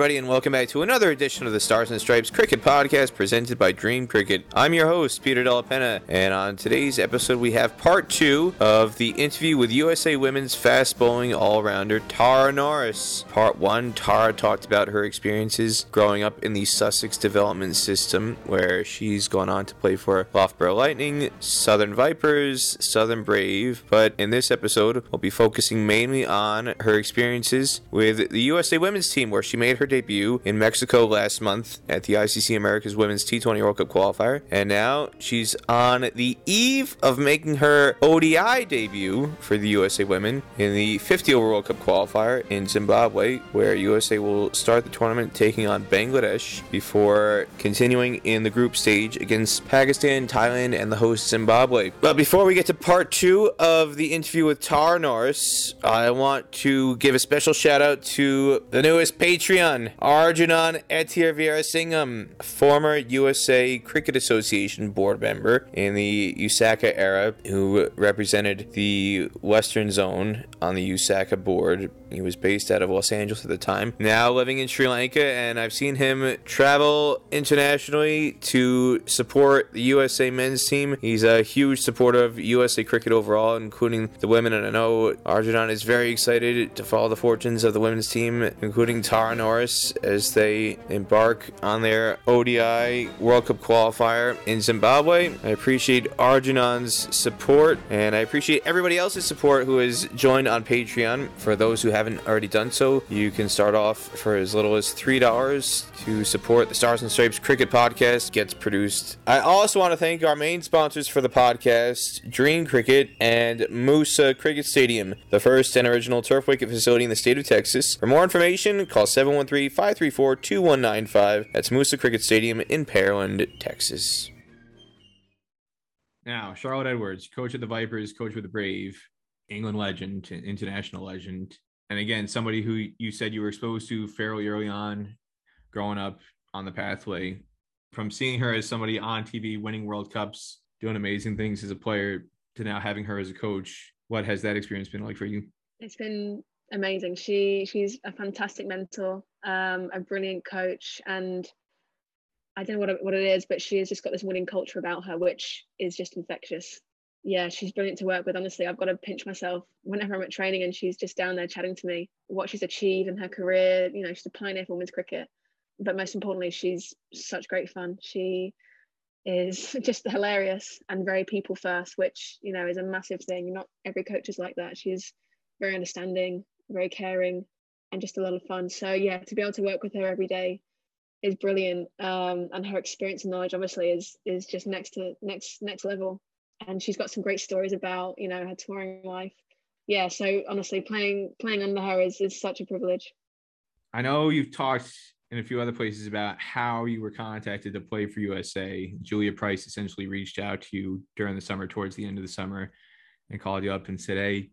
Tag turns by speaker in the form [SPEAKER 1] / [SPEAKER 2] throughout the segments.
[SPEAKER 1] everybody, and welcome back to another edition of the Stars and Stripes Cricket Podcast presented by Dream Cricket. I'm your host, Peter Della Penna, and on today's episode, we have part two of the interview with USA Women's fast bowling all rounder Tara Norris. Part one, Tara talked about her experiences growing up in the Sussex development system, where she's gone on to play for Loughborough Lightning, Southern Vipers, Southern Brave. But in this episode, we'll be focusing mainly on her experiences with the USA Women's team, where she made her debut in Mexico last month at the ICC America's Women's T20 World Cup qualifier, and now she's on the eve of making her ODI debut for the USA Women in the 50 over World Cup qualifier in Zimbabwe, where USA will start the tournament taking on Bangladesh before continuing in the group stage against Pakistan, Thailand, and the host Zimbabwe. But before we get to part two of the interview with Tara Norris, I want to give a special shout out to the newest Patreon, Arjunan Etir Veerasingham, former USA Cricket Association board member in the USACA era, who represented the Western Zone on the USACA board. He was based out of Los Angeles at the time, now living in Sri Lanka, and I've seen him travel internationally to support the USA men's team. He's a huge supporter of USA cricket overall, including the women, and I know Arjunan is very excited to follow the fortunes of the women's team, including Tara Norris, as they embark on their ODI World Cup qualifier in Zimbabwe. I appreciate Arjunan's support, and I appreciate everybody else's support who has joined on Patreon. For those who haven't already done so, you can start off for as little as $3 to support the Stars and Stripes Cricket Podcast gets produced. I also want to thank our main sponsors for the podcast, Dream Cricket and Moosa Cricket Stadium, the first and original turf wicket facility in the state of Texas. For more information, call 713-534-2195. That's Moosa Cricket Stadium in Pearland, Texas.
[SPEAKER 2] Now, Charlotte Edwards, coach of the Vipers, coach with the Brave, England legend, international legend. And again, somebody who you said you were exposed to fairly early on growing up on the pathway. From seeing her as somebody on TV winning World Cups, doing amazing things as a player, to now having her as a coach, what has that experience been like for you?
[SPEAKER 3] It's been amazing. She she's a fantastic mentor, um, a brilliant coach, and I don't know what what it is, but she has just got this winning culture about her, which is just infectious. Yeah, she's brilliant to work with. Honestly, I've got to pinch myself whenever I'm at training and she's just down there chatting to me what she's achieved in her career. You know, she's a pioneer for women's cricket, but most importantly, she's such great fun. She is just hilarious and very people first, which you know is a massive thing. Not every coach is like that. She's very understanding, very caring, and just a lot of fun. So yeah, to be able to work with her every day is brilliant. Um, and her experience and knowledge obviously is is just next to next next level. And she's got some great stories about you know her touring life. Yeah, so honestly, playing playing under her is is such a privilege.
[SPEAKER 2] I know you've talked in a few other places about how you were contacted to play for USA. Julia Price essentially reached out to you during the summer, towards the end of the summer, and called you up and said, "Hey,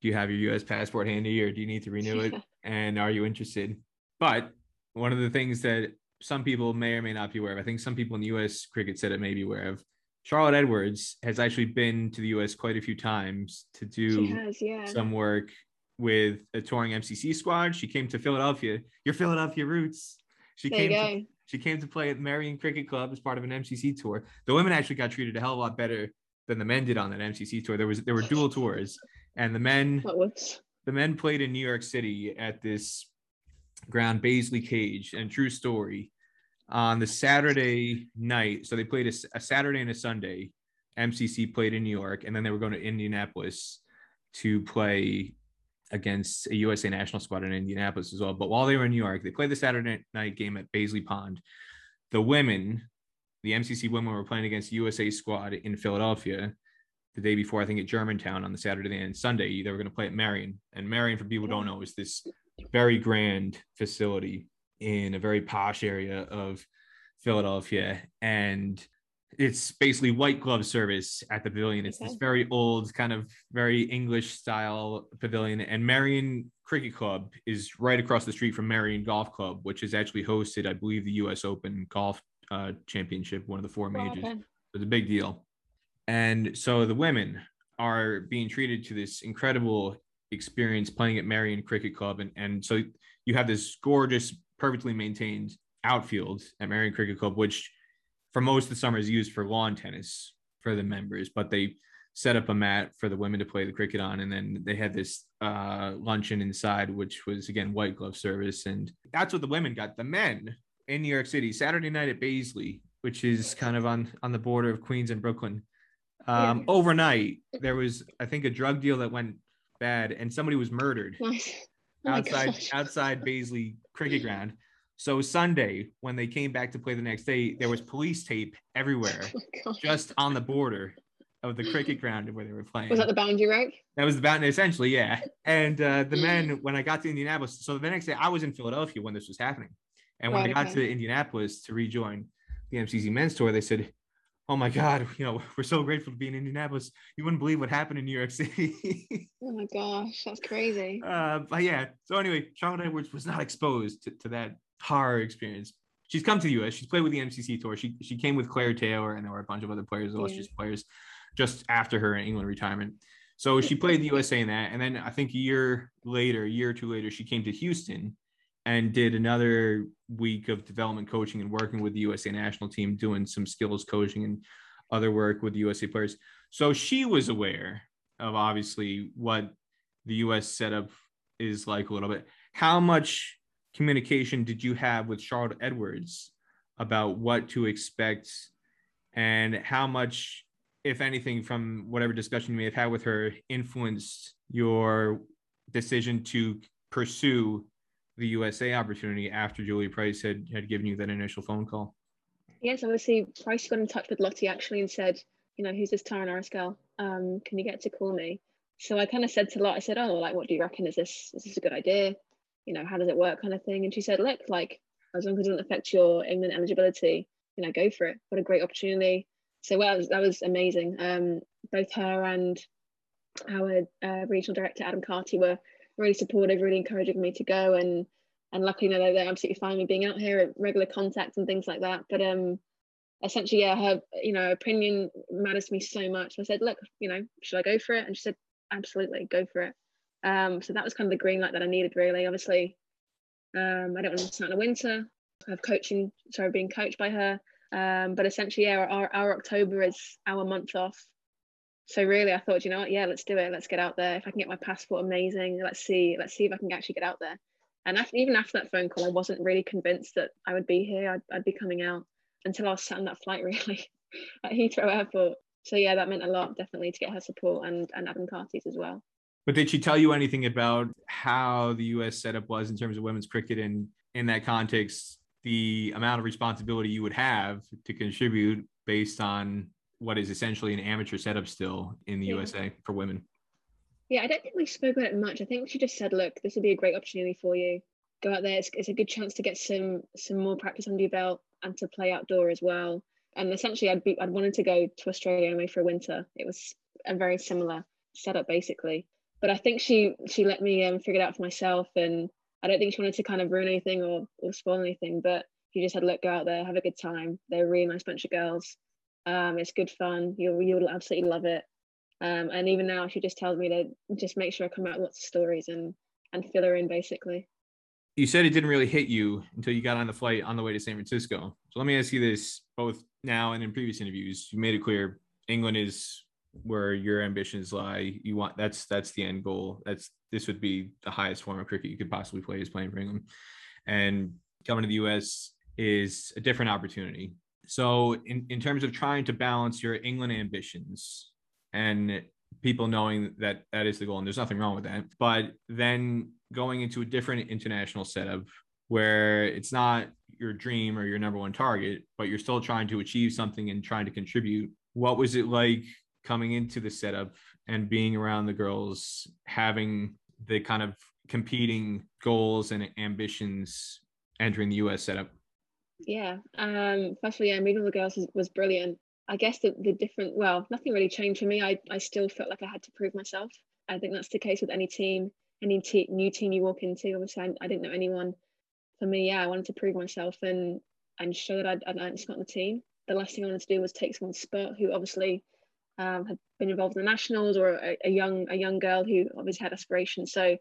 [SPEAKER 2] do you have your US passport handy, or do you need to renew it? And are you interested?" But one of the things that some people may or may not be aware of, I think some people in the US cricket said it may be aware of. Charlotte Edwards has actually been to the US quite a few times to do
[SPEAKER 3] has, yeah.
[SPEAKER 2] some work with a touring MCC squad. She came to Philadelphia, your Philadelphia roots. She
[SPEAKER 3] there
[SPEAKER 2] came to, she came to play at Merion Cricket Club as part of an MCC tour. The women actually got treated a hell of a lot better than the men did on that MCC tour. There was there were dual tours, and the men the men played in New York City at this ground Baisley Cage. And true story, on the Saturday night, so they played a, a Saturday and a Sunday. MCC played in New York, and then they were going to Indianapolis to play against a USA national squad in Indianapolis as well. But while they were in New York, they played the Saturday night game at Baisley Pond. The women, the MCC women, were playing against USA squad in Philadelphia the day before. I think at Germantown on the Saturday and Sunday. They were going to play at Merion, and Merion, for people who don't know, is this very grand facility in a very posh area of Philadelphia, and it's basically white glove service at the pavilion. It's this very old, kind of very English style pavilion. And Merion Cricket Club is right across the street from Merion Golf Club, which has actually hosted, I believe, the U.S. Open Golf uh, Championship, one of the four majors.
[SPEAKER 3] Okay.
[SPEAKER 2] It's a big deal. And so the women are being treated to this incredible experience playing at Merion Cricket Club. And, and so you have this gorgeous perfectly maintained outfield at Merion Cricket Club, which for most of the summer is used for lawn tennis for the members, but they set up a mat for the women to play the cricket on. And then they had this uh, luncheon inside, which was again white glove service. And that's what the women got. The men in New York City, Saturday night at Baisley, which is kind of on, on the border of Queens and Brooklyn. Um, overnight, there was, I think, a drug deal that went bad and somebody was murdered
[SPEAKER 3] Oh
[SPEAKER 2] outside
[SPEAKER 3] gosh.
[SPEAKER 2] outside Baisley cricket ground. So Sunday, when they came back to play the next day, there was police tape everywhere,
[SPEAKER 3] Oh
[SPEAKER 2] just on the border of the cricket ground where they were playing.
[SPEAKER 3] Was that the boundary rope?
[SPEAKER 2] That was the boundary, essentially, yeah. And uh, the men, when I got to Indianapolis, so the next day I was in Philadelphia when this was happening, and when
[SPEAKER 3] Right,
[SPEAKER 2] I got
[SPEAKER 3] okay.
[SPEAKER 2] to Indianapolis to rejoin the MCC men's tour, they said, "Oh my God, you know, we're so grateful to be in Indianapolis. You wouldn't believe what happened in New York City."
[SPEAKER 3] Oh my gosh, that's crazy.
[SPEAKER 2] uh, but yeah. So anyway, Charlotte Edwards was not exposed to, to that horror experience. She's come to the U.S. She's played with the MCC tour. She she came with Claire Taylor, and there were a bunch of other players, illustrious players, just after her in England retirement. So she played the USA in that, and then I think a year later, a year or two later, she came to Houston and did another week of development coaching and working with the USA national team, doing some skills coaching and other work with the USA players. So she was aware of obviously what the US setup is like a little bit. How much communication did you have with Charlotte Edwards about what to expect and how much, if anything, from whatever discussion you may have had with her influenced your decision to pursue the USA opportunity after Julia Price had, had given you that initial phone call?
[SPEAKER 3] Yes, obviously, Price got in touch with Lottie actually and said, you know, who's this Tara Norris girl? Um, can you get to call me? So I kind of said to Lottie, I said, oh, like, what do you reckon? Is this is this a good idea? You know, how does it work, kind of thing? And she said, look, like, as long as it doesn't affect your England eligibility, you know, go for it. What a great opportunity. So well, that was, that was amazing. Um, both her and our uh, regional director Adam Carty were really supportive, really encouraging me to go, and and luckily, you know, they're, absolutely fine with being out here at regular contact and things like that. But um, essentially, yeah, her you know opinion matters to me so much. I said, look, you know, should I go for it? And she said, absolutely, go for it. Um, so that was kind of the green light that I needed, really. Obviously, um, I don't want to start in the winter. I have coaching, sorry, being coached by her. Um, but essentially, yeah, our, our October is our month off. So really, I thought, you know what, yeah, let's do it. Let's get out there. If I can get my passport, amazing. Let's see, let's see if I can actually get out there. And after, even after that phone call, I wasn't really convinced that I would be here. I'd, I'd be coming out until I was sat on that flight, really, at Heathrow Airport. So yeah, that meant a lot, definitely, to get her support and and Adam Carty's as well.
[SPEAKER 2] But did she tell you anything about how the U.S. setup was in terms of women's cricket, and in that context, the amount of responsibility you would have to contribute based on what is essentially an amateur setup still in the
[SPEAKER 3] Yeah.
[SPEAKER 2] USA for women?
[SPEAKER 3] Yeah, I don't think we spoke about it much. I think she just said, "Look, this would be a great opportunity for you. Go out there. It's, it's a good chance to get some some more practice under your belt and to play outdoor as well." And essentially, I'd be I'd wanted to go to Australia anyway for a winter. It was a very similar setup, basically. But I think she she let me um, figure it out for myself, and I don't think she wanted to kind of ruin anything or or spoil anything. But she just said, "Look, go out there, have a good time. They're a really nice bunch of girls. Um, it's good fun. You'll you'll absolutely love it." Um, and even now, she just tells me to just make sure I come out with lots of stories and and fill her in basically.
[SPEAKER 2] You said it didn't really hit you until you got on the flight on the way to San Francisco. So let me ask you this: both now and in previous interviews, you made it clear England is where your ambitions lie. You want that's that's the end goal. That's this would be the highest form of cricket you could possibly play is playing for England, and coming to the US is a different opportunity. So in, in terms of trying to balance your England ambitions and people knowing that that is the goal and there's nothing wrong with that but then going into a different international setup where it's not your dream or your number one target but you're still trying to achieve something and trying to contribute what was it like coming into the setup and being around the girls having the kind of competing goals and ambitions entering the us setup
[SPEAKER 3] Yeah. Um, first of all, yeah, meeting the girls was, was brilliant. I guess the, the different, well, nothing really changed for me. I, I still felt like I had to prove myself. I think that's the case with any team, any new team you walk into. Obviously, I, I didn't know anyone. For me, yeah, I wanted to prove myself and and show that I'd, I'd on the team. The last thing I wanted to do was take someone's spot who obviously um, had been involved in the nationals or a, a young a young girl who obviously had aspirations. So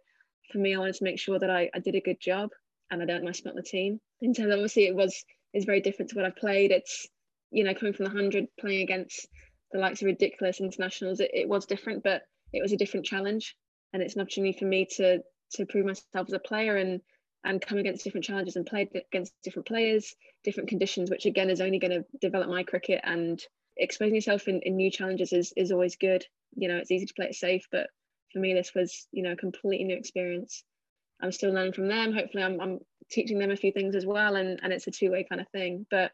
[SPEAKER 3] for me, I wanted to make sure that I, I did a good job. And I don't I spent the team. In terms of obviously it was is very different to what I've played. It's you know coming from the hundred playing against the likes of ridiculous internationals. It, it was different, but it was a different challenge, and it's an opportunity for me to to prove myself as a player and and come against different challenges and play against different players, different conditions, which again is only going to develop my cricket and exposing yourself in, in new challenges is, is always good. You know, it's easy to play it safe, but for me, this was, you know, a completely new experience. I'm still learning from them. Hopefully I'm, I'm teaching them a few things as well. And, and it's a two way kind of thing. But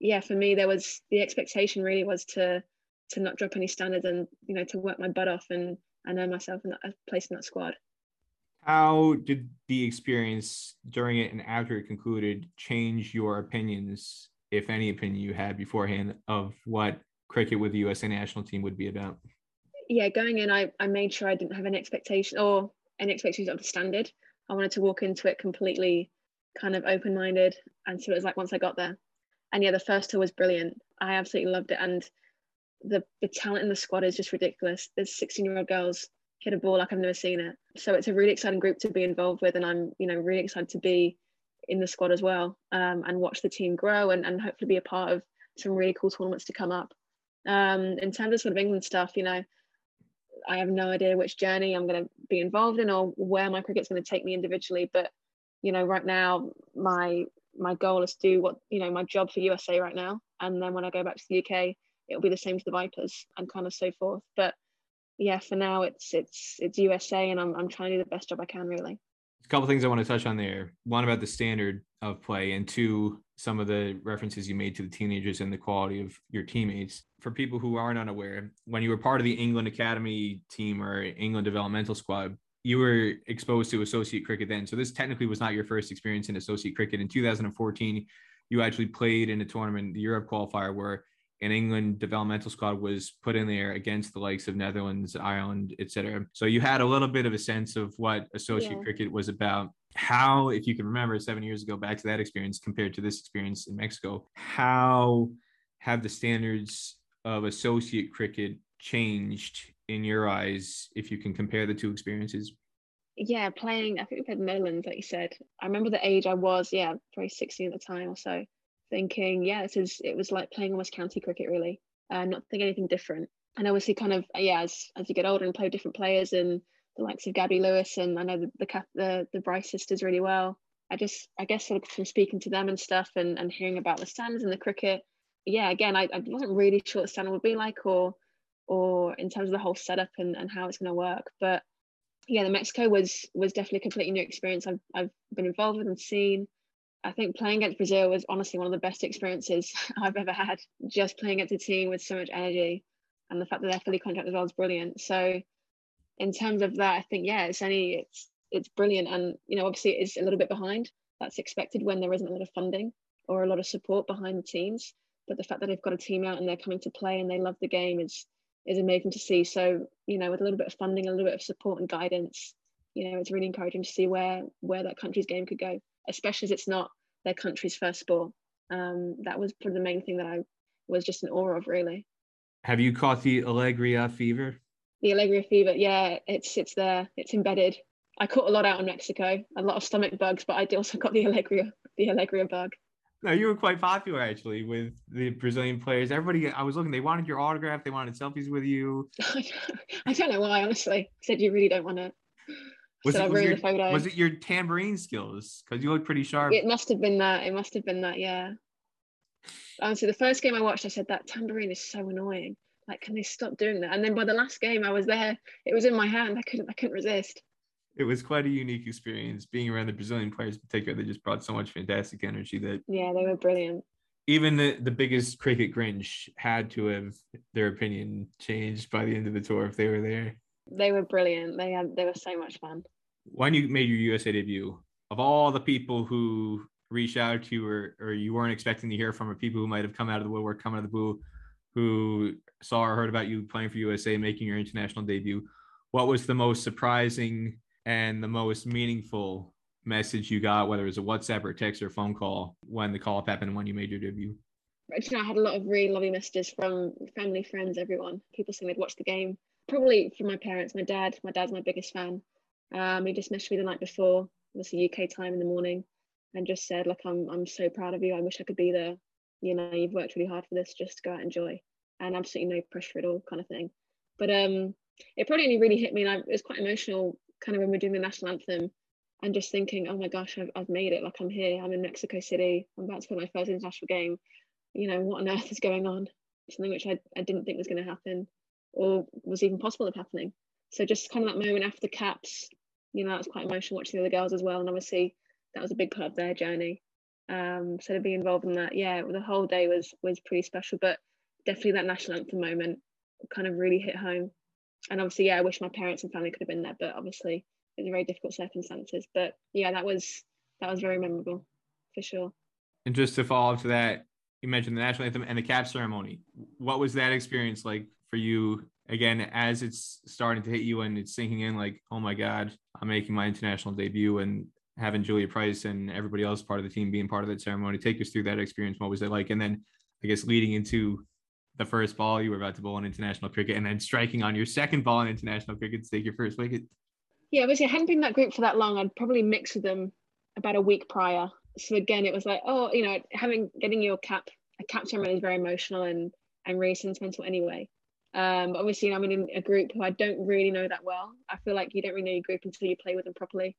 [SPEAKER 3] yeah, for me, there was the expectation really was to, to not drop any standards and, you know, to work my butt off and, and earn myself in that place in that squad.
[SPEAKER 2] How did the experience during it and after it concluded change your opinions, if any opinion you had beforehand, of what cricket with the USA national team would be about?
[SPEAKER 3] Yeah, going in, I, I made sure I didn't have any expectation or any expectations of the standard. I wanted to walk into it completely kind of open minded and see what it was like once I got there. And yeah, the first tour was brilliant. I absolutely loved it. And the, the talent in the squad is just ridiculous. There's 16 year old girls hit a ball like I've never seen it. So it's a really exciting group to be involved with, and I'm you know really excited to be in the squad as well um, and watch the team grow and, and hopefully be a part of some really cool tournaments to come up. Um, in terms of sort of England stuff, you know, I have no idea which journey I'm going to be involved in or where my cricket's going to take me individually. But you know, right now my my goal is to do what you know my job for USA right now, and then when I go back to the UK, it'll be the same for the Vipers and kind of so forth. But yeah, for now it's it's it's USA, and I'm I'm trying to do the best job I can. Really.
[SPEAKER 2] A couple things I want to touch on there. One about the standard of play, and two, some of the references you made to the teenagers and the quality of your teammates. For people who aren't unaware, when you were part of the England Academy team or England developmental squad, you were exposed to associate cricket then. So this technically was not your first experience in associate cricket. In 2014, you actually played in a tournament, the Europe qualifier, where an England developmental squad was put in there against the likes of Netherlands, Ireland, etc. So you had a little bit of a sense of what associate yeah. cricket was about. How, if you can remember seven years ago, back to that experience compared to this experience in Mexico, how have the standards of associate cricket changed in your eyes if you can compare the two experiences?
[SPEAKER 3] Yeah, playing, I think we played Netherlands, like you said. I remember the age I was, yeah, probably 16 at the time or so thinking, yeah, this is it was like playing almost county cricket really, uh, not thinking anything different. And obviously, kind of yeah, as as you get older and play different players and the likes of Gabby Lewis and I know the the the, the Bryce sisters really well. I just I guess sort of from speaking to them and stuff and and hearing about the stands and the cricket, yeah, again, I, I wasn't really sure what the would be like or or in terms of the whole setup and, and how it's going to work. But yeah, the Mexico was was definitely a completely new experience I've I've been involved with and seen. I think playing against Brazil was honestly one of the best experiences I've ever had. Just playing against a team with so much energy, and the fact that they're fully contracted as well is brilliant. So, in terms of that, I think yeah, it's only it's it's brilliant, and you know obviously it's a little bit behind. That's expected when there isn't a lot of funding or a lot of support behind the teams. But the fact that they've got a team out and they're coming to play and they love the game is is amazing to see. So you know, with a little bit of funding, a little bit of support and guidance, you know, it's really encouraging to see where where that country's game could go especially as it's not their country's first sport. Um, that was probably the main thing that I was just in awe of, really.
[SPEAKER 2] Have you caught the Alegria fever?
[SPEAKER 3] The Alegria fever, yeah, it's it's there, it's embedded. I caught a lot out in Mexico, a lot of stomach bugs, but I also got the allegria, the allegria bug.
[SPEAKER 2] No, you were quite popular actually with the Brazilian players. Everybody, I was looking, they wanted your autograph, they wanted selfies with you.
[SPEAKER 3] I don't know why, honestly. Said you really don't want it.
[SPEAKER 2] Was, it, was, your, was it your tambourine skills? Because you look pretty sharp.
[SPEAKER 3] It must have been that. It must have been that. Yeah. Honestly, the first game I watched, I said that tambourine is so annoying. Like, can they stop doing that? And then by the last game, I was there. It was in my hand. I couldn't. I couldn't resist.
[SPEAKER 2] It was quite a unique experience being around the Brazilian players in particular. They just brought so much fantastic energy that.
[SPEAKER 3] Yeah, they were brilliant.
[SPEAKER 2] Even the, the biggest cricket Grinch had to have their opinion changed by the end of the tour if they were there.
[SPEAKER 3] They were brilliant. They had they were so much fun
[SPEAKER 2] when you made your USA debut, of all the people who reached out to you or, or you weren't expecting to hear from, or people who might have come out of the woodwork, come out of the blue, who saw or heard about you playing for USA, making your international debut, what was the most surprising and the most meaningful message you got, whether it was a WhatsApp or text or phone call when the call up happened and when you made your debut?
[SPEAKER 3] Actually, I had a lot of really lovely messages from family, friends, everyone. People saying they'd watched the game. Probably from my parents, my dad. My dad's my biggest fan. Um, he just messaged me the night before obviously UK time in the morning, and just said like I'm I'm so proud of you. I wish I could be there. You know, you've worked really hard for this. Just go out and enjoy, and absolutely no pressure at all, kind of thing. But um, it probably only really hit me, and I, it was quite emotional, kind of when we're doing the national anthem, and just thinking, oh my gosh, I've, I've made it. Like I'm here. I'm in Mexico City. I'm about to play my first international game. You know, what on earth is going on? Something which I, I didn't think was going to happen, or was even possible of happening. So just kind of that moment after caps, you know, that was quite emotional watching the other girls as well. And obviously that was a big part of their journey. Um, so to be involved in that, yeah, the whole day was was pretty special. But definitely that national anthem moment kind of really hit home. And obviously, yeah, I wish my parents and family could have been there, but obviously it was very difficult circumstances. But yeah, that was that was very memorable for sure.
[SPEAKER 2] And just to follow up to that, you mentioned the national anthem and the cap ceremony. What was that experience like for you again as it's starting to hit you and it's sinking in like oh my god i'm making my international debut and having julia price and everybody else part of the team being part of that ceremony. Take us through that experience. What was it like? And then i guess leading into the first ball you were about to bowl in international cricket and then striking on your second ball in international cricket to take your first wicket.
[SPEAKER 3] Yeah obviously i hadn't been in that group for that long. I'd probably mixed with them about a week prior. So again it was like oh you know having getting your cap a cap ceremony is very emotional and and really sentimental anyway. Um, obviously, I'm in a group who I don't really know that well. I feel like you don't really know your group until you play with them properly.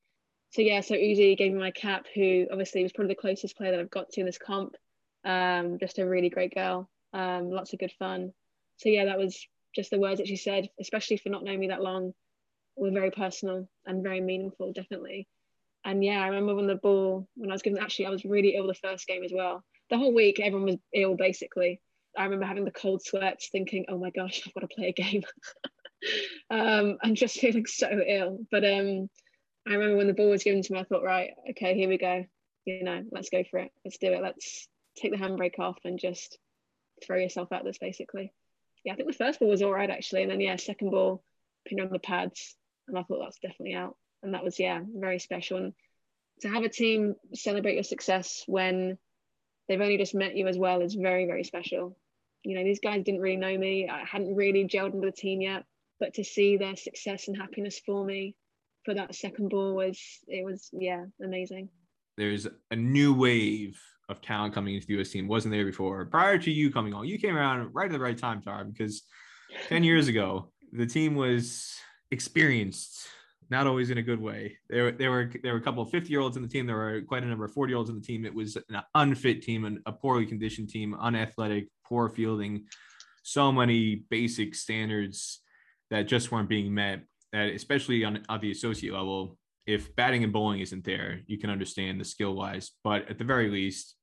[SPEAKER 3] So yeah, so Uzi gave me my cap, who obviously was probably the closest player that I've got to in this comp. Um, just a really great girl. Um, lots of good fun. So yeah, that was just the words that she said, especially for not knowing me that long, were very personal and very meaningful, definitely. And yeah, I remember when the ball, when I was given, actually, I was really ill the first game as well. The whole week, everyone was ill basically. I remember having the cold sweats, thinking, "Oh my gosh, I've got to play a game," um, and just feeling so ill. But um, I remember when the ball was given to me, I thought, "Right, okay, here we go. You know, let's go for it. Let's do it. Let's take the handbrake off and just throw yourself at this." Basically, yeah. I think the first ball was all right actually, and then yeah, second ball, pin on the pads, and I thought that's definitely out. And that was yeah, very special. And to have a team celebrate your success when they've only just met you as well is very very special you know, these guys didn't really know me. I hadn't really gelled into the team yet. But to see their success and happiness for me for that second ball was it was yeah amazing.
[SPEAKER 2] There's a new wave of talent coming into the US team. Wasn't there before. Prior to you coming on, you came around right at the right time, Tara, because 10 years ago, the team was experienced, not always in a good way. There, there were there were a couple of 50 year olds in the team. There were quite a number of 40 year olds in the team. It was an unfit team and a poorly conditioned team, unathletic, poor fielding, so many basic standards that just weren't being met. That especially on, on the associate level, if batting and bowling isn't there, you can understand the skill wise. But at the very least,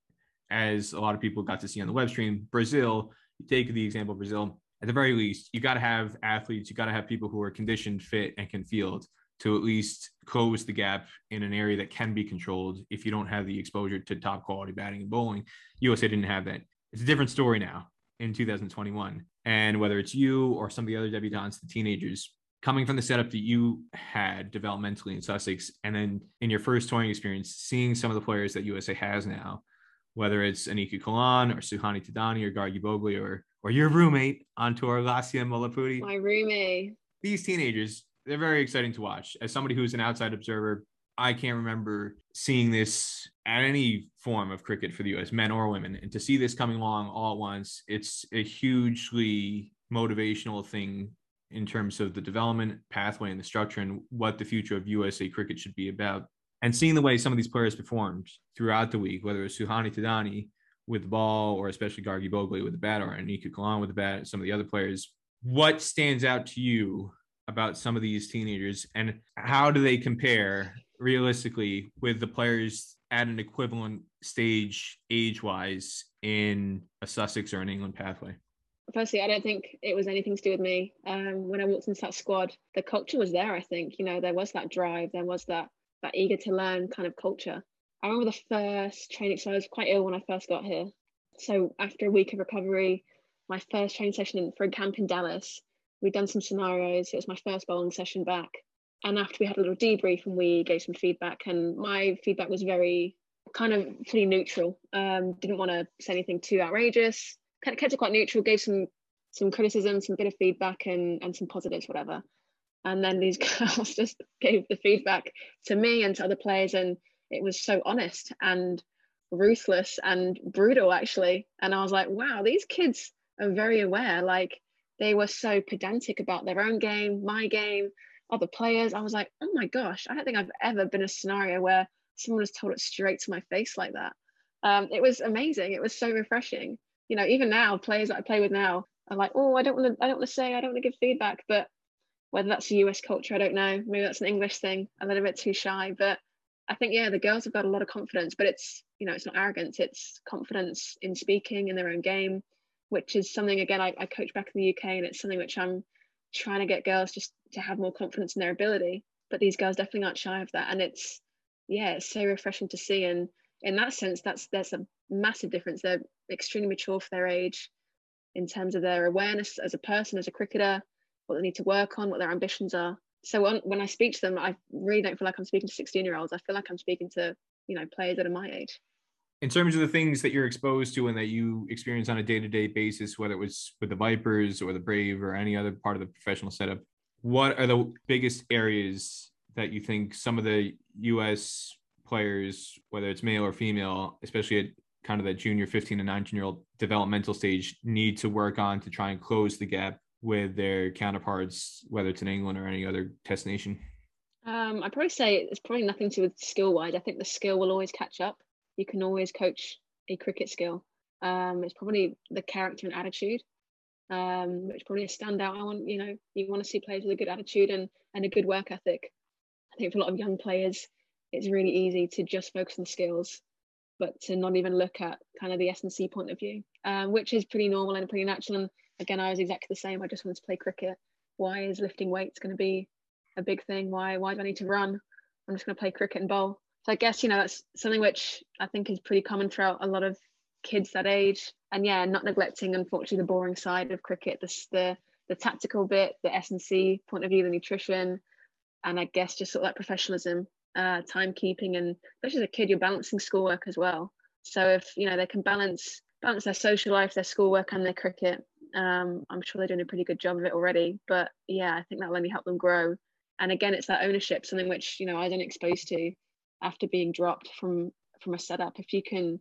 [SPEAKER 2] as a lot of people got to see on the web stream, Brazil, you take the example of Brazil, at the very least, you got to have athletes, you got to have people who are conditioned, fit, and can field to at least close the gap in an area that can be controlled if you don't have the exposure to top quality batting and bowling. USA didn't have that. It's a different story now in 2021. And whether it's you or some of the other debutantes, the teenagers, coming from the setup that you had developmentally in Sussex, and then in your first touring experience, seeing some of the players that USA has now, whether it's Anika Kolan or Suhani Thadani or Gargi Bhogle or or your roommate on tour, Lasya Mullapudi.
[SPEAKER 3] My roommate.
[SPEAKER 2] These teenagers, they're very exciting to watch. As somebody who's an outside observer, I can't remember seeing this at any form of cricket for the US, men or women. And to see this coming along all at once, it's a hugely motivational thing in terms of the development pathway and the structure and what the future of USA cricket should be about. And seeing the way some of these players performed throughout the week, whether it's Suhani Thadani with the ball, or especially Gargi Bhogle with the bat, or Anika Kolan with the bat, some of the other players, what stands out to you about some of these teenagers and how do they compare realistically with the players at an equivalent stage age wise in a Sussex or an England pathway?
[SPEAKER 3] Firstly, I don't think it was anything to do with me. Um, when I walked into that squad, the culture was there. I think you know there was that drive, there was that that eager to learn kind of culture. I remember the first training. So I was quite ill when I first got here. So after a week of recovery, my first training session for a camp in Dallas, we'd done some scenarios. It was my first bowling session back, and after we had a little debrief and we gave some feedback and my feedback was very kind of pretty neutral um, didn't want to say anything too outrageous kind of kept it quite neutral gave some some criticism some bit of feedback and and some positives whatever And then these girls just gave the feedback to me and to other players, and it was so honest and ruthless and brutal, actually. And I was like, wow, these kids are very aware. Like they were so pedantic about their own game, my game, other players. I was like, oh my gosh, I don't think I've ever been a scenario where someone has told it straight to my face like that. Um, it was amazing. It was so refreshing. You know, even now, players that I play with now are like, oh, I don't want to, I don't want to say, I don't want to give feedback. But whether that's a US culture, I don't know. Maybe that's an English thing. A little bit too shy. But I think yeah, the girls have got a lot of confidence. But it's you know, it's not arrogance. It's confidence in speaking in their own game, which is something again I, I coach back in the UK, and it's something which I'm trying to get girls just to have more confidence in their ability. But these girls definitely aren't shy of that, and it's yeah, it's so refreshing to see. And in that sense, that's there's a massive difference. They're extremely mature for their age in terms of their awareness as a person, as a cricketer, what they need to work on, what their ambitions are. So on, when I speak to them, I really don't feel like I'm speaking to 16 year olds. I feel like I'm speaking to you know players that are my age
[SPEAKER 2] in terms of the things that you're exposed to and that you experience on a day-to-day basis whether it was with the vipers or the brave or any other part of the professional setup what are the biggest areas that you think some of the us players whether it's male or female especially at kind of that junior 15 and 19 year old developmental stage need to work on to try and close the gap with their counterparts whether it's in england or any other test nation
[SPEAKER 3] um, I'd probably say it's probably nothing to do with skill wise. I think the skill will always catch up you can always coach a cricket skill. Um, it's probably the character and attitude, um, which probably a standout. I want, you know, you want to see players with a good attitude and, and a good work ethic. I think for a lot of young players, it's really easy to just focus on skills, but to not even look at kind of the S&C point of view, um, which is pretty normal and pretty natural. And again, I was exactly the same. I just wanted to play cricket. Why is lifting weights going to be a big thing? Why why do I need to run? I'm just going to play cricket and bowl. So I guess, you know, that's something which I think is pretty common throughout a lot of kids that age. And yeah, not neglecting, unfortunately, the boring side of cricket, the, the, the tactical bit, the S&C point of view, the nutrition, and I guess just sort of that professionalism, uh, timekeeping, and especially as a kid, you're balancing schoolwork as well. So if, you know, they can balance balance their social life, their schoolwork and their cricket, um, I'm sure they're doing a pretty good job of it already. But yeah, I think that'll only help them grow. And again, it's that ownership, something which, you know, I wasn't exposed to after being dropped from from a setup if you can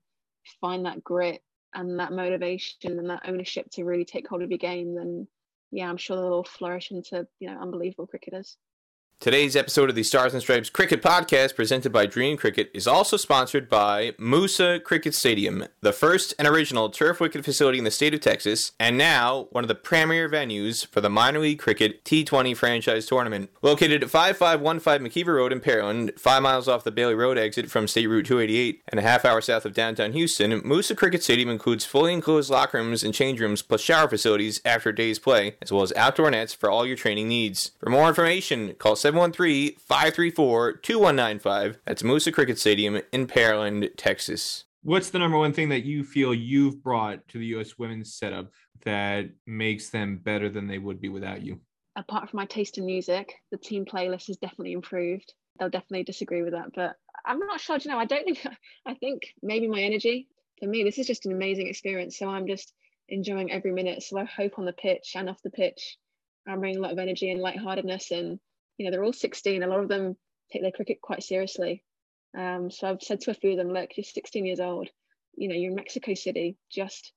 [SPEAKER 3] find that grit and that motivation and that ownership to really take hold of your game then yeah i'm sure they'll all flourish into you know unbelievable cricketers
[SPEAKER 1] Today's episode of the Stars and Stripes Cricket Podcast, presented by Dream Cricket, is also sponsored by Moosa Cricket Stadium, the first and original turf wicket facility in the state of Texas, and now one of the premier venues for the minor league cricket T20 franchise tournament. Located at 5515 McKeever Road in Pearland, five miles off the Bailey Road exit from State Route 288, and a half hour south of downtown Houston, Moosa Cricket Stadium includes fully enclosed locker rooms and change rooms, plus shower facilities after a day's play, as well as outdoor nets for all your training needs. For more information, call 7 713 534 2195. That's Moosa Cricket Stadium in Pearland, Texas.
[SPEAKER 2] What's the number one thing that you feel you've brought to the U.S. women's setup that makes them better than they would be without you?
[SPEAKER 3] Apart from my taste in music, the team playlist has definitely improved. They'll definitely disagree with that, but I'm not sure. You know, I don't think. I think maybe my energy. For me, this is just an amazing experience. So I'm just enjoying every minute. So I hope on the pitch and off the pitch, I'm bringing a lot of energy and lightheartedness and you know, they're all 16. A lot of them take their cricket quite seriously. Um, so I've said to a few of them, look, you're 16 years old. You know, you're in Mexico City. Just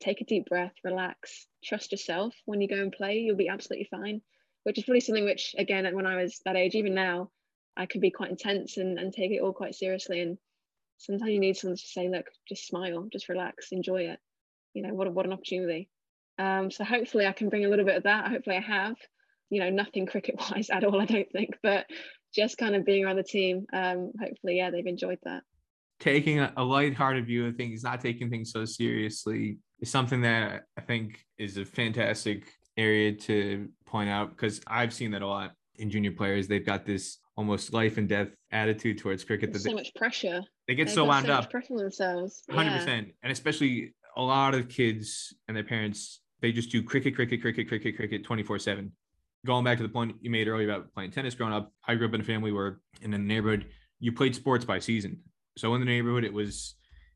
[SPEAKER 3] take a deep breath, relax, trust yourself. When you go and play, you'll be absolutely fine. Which is really something which, again, when I was that age, even now, I can be quite intense and, and take it all quite seriously. And sometimes you need someone to say, look, just smile, just relax, enjoy it. You know, what, what an opportunity. Um, so hopefully I can bring a little bit of that. Hopefully I have you know, nothing cricket wise at all, I don't think, but just kind of being around the team. Um, hopefully, yeah, they've enjoyed that.
[SPEAKER 2] Taking a, light-hearted view of things, not taking things so seriously, is something that I think is a fantastic area to point out because I've seen that a lot in junior players. They've got this almost life and death attitude towards cricket.
[SPEAKER 3] There's that so they, much pressure.
[SPEAKER 2] They get They've so wound
[SPEAKER 3] so
[SPEAKER 2] up.
[SPEAKER 3] pressure on themselves.
[SPEAKER 2] Hundred yeah. percent, and especially a lot of kids and their parents. They just do cricket, cricket, cricket, cricket, cricket, twenty four seven going back to the point you made earlier about playing tennis growing up, I grew up in a family where in the neighborhood you played sports by season. So in the neighborhood, it was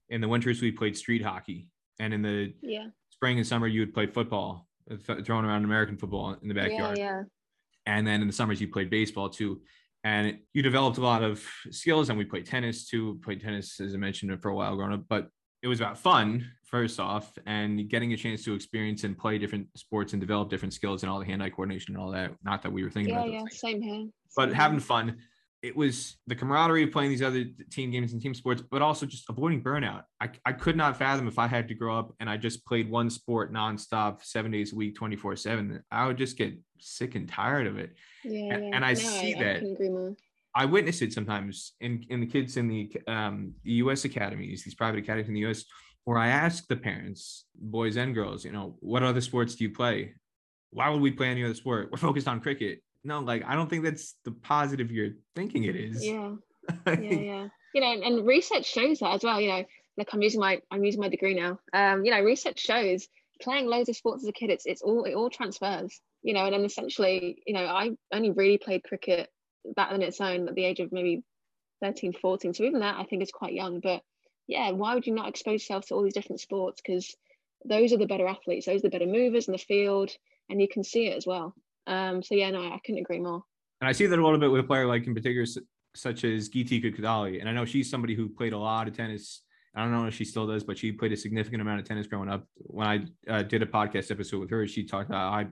[SPEAKER 2] in the winters we played street hockey, and in the
[SPEAKER 3] yeah.
[SPEAKER 2] spring and summer you would play football, throwing around American football in the backyard.
[SPEAKER 3] Yeah, yeah.
[SPEAKER 2] And then in the summers, you played baseball too. And you developed a lot of skills. And we played tennis too. Played tennis, as I mentioned, for a while growing up. But it was about fun first off and getting a chance to experience and play different sports and develop different skills and all the hand-eye coordination and all that not that we were thinking
[SPEAKER 3] yeah
[SPEAKER 2] about
[SPEAKER 3] yeah
[SPEAKER 2] those
[SPEAKER 3] same here
[SPEAKER 2] but
[SPEAKER 3] Same
[SPEAKER 2] having
[SPEAKER 3] here.
[SPEAKER 2] fun it was the camaraderie of playing these other team games and team sports but also just avoiding burnout I, I could not fathom if i had to grow up and i just played one sport nonstop seven days a week 24 7 i would just get sick and tired of it
[SPEAKER 3] yeah,
[SPEAKER 2] and-
[SPEAKER 3] yeah.
[SPEAKER 2] and I
[SPEAKER 3] No,
[SPEAKER 2] see
[SPEAKER 3] I,
[SPEAKER 2] that.
[SPEAKER 3] I couldn't agree more
[SPEAKER 2] I witness it sometimes in, in the kids in the um, the U.S. academies, these private academies in the U.S., where I ask the parents, boys and girls, you know, what other sports do you play? Why would we play any other sport? We're focused on cricket. No, like I don't think that's the positive you're thinking it is.
[SPEAKER 3] yeah yeah yeah you know and, and research shows that as well you know like i'm using my i'm using my degree now um you know research shows playing loads of sports as a kid it's it's all it all transfers you know and then essentially you know i only really played cricket that on its own at the age of maybe 13 14 so even that i think is quite young but yeah why would you not expose yourself to all these different sports because those are the better athletes those are the better movers in the field and you can see it as well um so yeah no i couldn't agree more
[SPEAKER 2] And I see that a little bit with a player like in particular, such as Geetika Kodali. And I know she's somebody who played a lot of tennis. I don't know if she still does, but she played a significant amount of tennis growing up. When I uh, did a podcast episode with her, she talked about I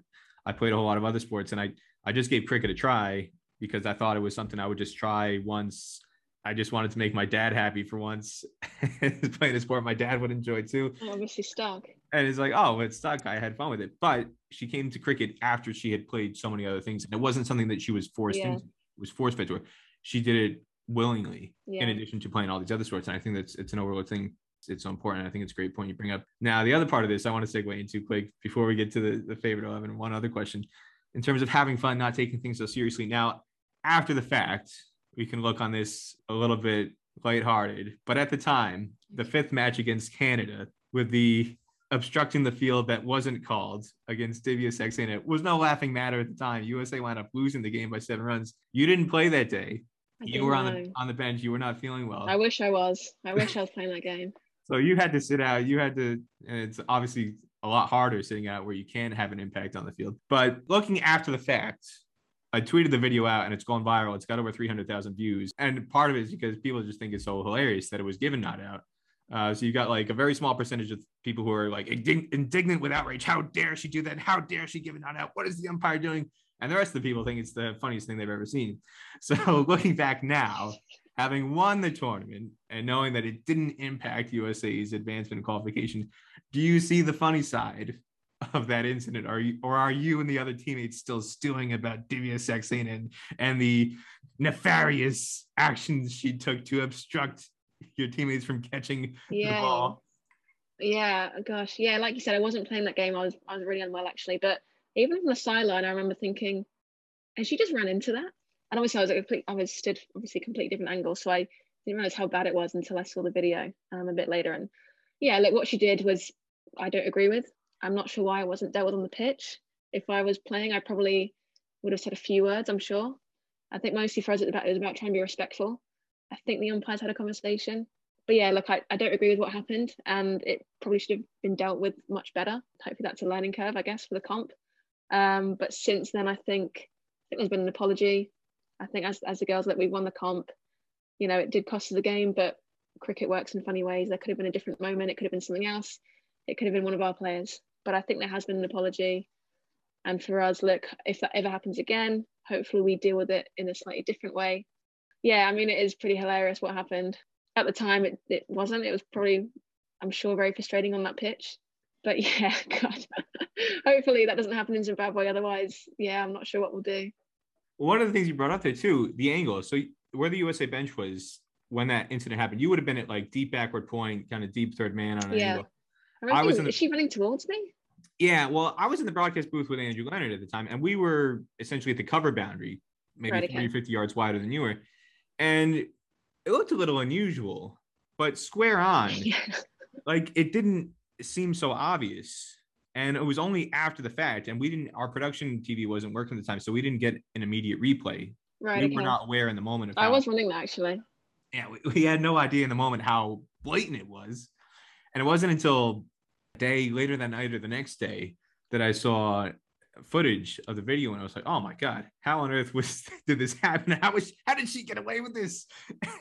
[SPEAKER 2] I played a whole lot of other sports, and I I just gave cricket a try because I thought it was something I would just try once. I just wanted to make my dad happy for once, playing a sport my dad would enjoy too
[SPEAKER 3] obviously stuck
[SPEAKER 2] and it's like, oh, it's stuck. I had fun with it. But she came to cricket after she had played so many other things. And it wasn't something that she was forced
[SPEAKER 3] Yeah.
[SPEAKER 2] into. Was force fed to her. She did it willingly
[SPEAKER 3] yeah
[SPEAKER 2] in addition to playing all these other sports. And I think that's it's an overlooked thing. It's so important. I think it's a great point you bring up. Now, the other part of this I want to segue into quick before we get to the, the favorite 11. One other question in terms of having fun, not taking things so seriously. Now, after the fact, we can look on this a little bit lighthearted. But at the time, the mm-hmm. fifth match against Canada with the obstructing the field that wasn't called against Divya Saxena was no laughing matter at the time. USA wound up losing the game by seven runs. You didn't play that day.
[SPEAKER 3] I
[SPEAKER 2] You were on the on the bench. You were not feeling well.
[SPEAKER 3] I wish I was. I wish I was playing that game.
[SPEAKER 2] So you had to sit out. You had to, and it's obviously a lot harder sitting out where you can have an impact on the field. But looking after the fact, I tweeted the video out and it's gone viral. It's got over 300,000 views. And part of it is because people just think it's so hilarious that it was given not out. Uh, so you've got like a very small percentage of people who are like indig- indignant with outrage. How dare she do that? How dare she give it not out? What is the umpire doing? And the rest of the people think it's the funniest thing they've ever seen. So looking back now, having won the tournament and knowing that it didn't impact USA's advancement and qualification, do you see the funny side of that incident? Are you or are you and the other teammates still stewing about Divya Saxena and, and the nefarious actions she took to obstruct your teammates from catching the
[SPEAKER 3] Yeah.
[SPEAKER 2] ball?
[SPEAKER 3] Yeah, gosh, yeah. Like you said, I wasn't playing that game. I was, I was really unwell actually. But even from the sideline, I remember thinking, and she just ran into that. And obviously, I was at a complete, I was stood obviously a completely different angle, so I didn't realize how bad it was until I saw the video um, a bit later. And yeah, like what she did was, I don't agree with. I'm not sure why I wasn't dealt with on the pitch. If I was playing, I probably would have said a few words. I'm sure. I think mostly for us, it was about, was about trying to be respectful. I think the umpires had a conversation but yeah, look, I, I don't agree with what happened, and it probably should have been dealt with much better. Hopefully, that's a learning curve, I guess, for the comp. Um, but since then, I think I think there's been an apology. I think as as the girls that we won the comp, you know, it did cost us the game, but cricket works in funny ways. There could have been a different moment. It could have been something else. It could have been one of our players. But I think there has been an apology. And for us, look, if that ever happens again, hopefully we deal with it in a slightly different way. Yeah, I mean, it is pretty hilarious what happened at the time it, it wasn't it was probably i'm sure very frustrating on that pitch but yeah god hopefully that doesn't happen in zimbabwe otherwise yeah i'm not sure what we'll do
[SPEAKER 2] One of the things you brought up there too, the angle. So where the USA bench was when that incident happened, you would have been at like deep backward point, kind of deep third man on an
[SPEAKER 3] Yeah.
[SPEAKER 2] angle.
[SPEAKER 3] I,
[SPEAKER 2] I was in the-
[SPEAKER 3] is she running towards me
[SPEAKER 2] Yeah, well, I was in the broadcast booth with Andrew Leonard at the time, and we were essentially at the cover boundary, maybe
[SPEAKER 3] Right,
[SPEAKER 2] 40,
[SPEAKER 3] okay.
[SPEAKER 2] 50 yards wider than you were. And it looked a little unusual, but square on,
[SPEAKER 3] yeah
[SPEAKER 2] like it didn't seem so obvious. And it was only after the fact, and we didn't, our production TV wasn't working at the time, so we didn't get an immediate replay.
[SPEAKER 3] right
[SPEAKER 2] we
[SPEAKER 3] okay
[SPEAKER 2] were not aware in the moment of
[SPEAKER 3] i
[SPEAKER 2] how,
[SPEAKER 3] was running that actually
[SPEAKER 2] yeah, we, we had no idea in the moment how blatant it was. And it wasn't until day later that night or the next day that I saw footage of the video and I was like, oh my god, how on earth was did this happen? How was how did she get away with this?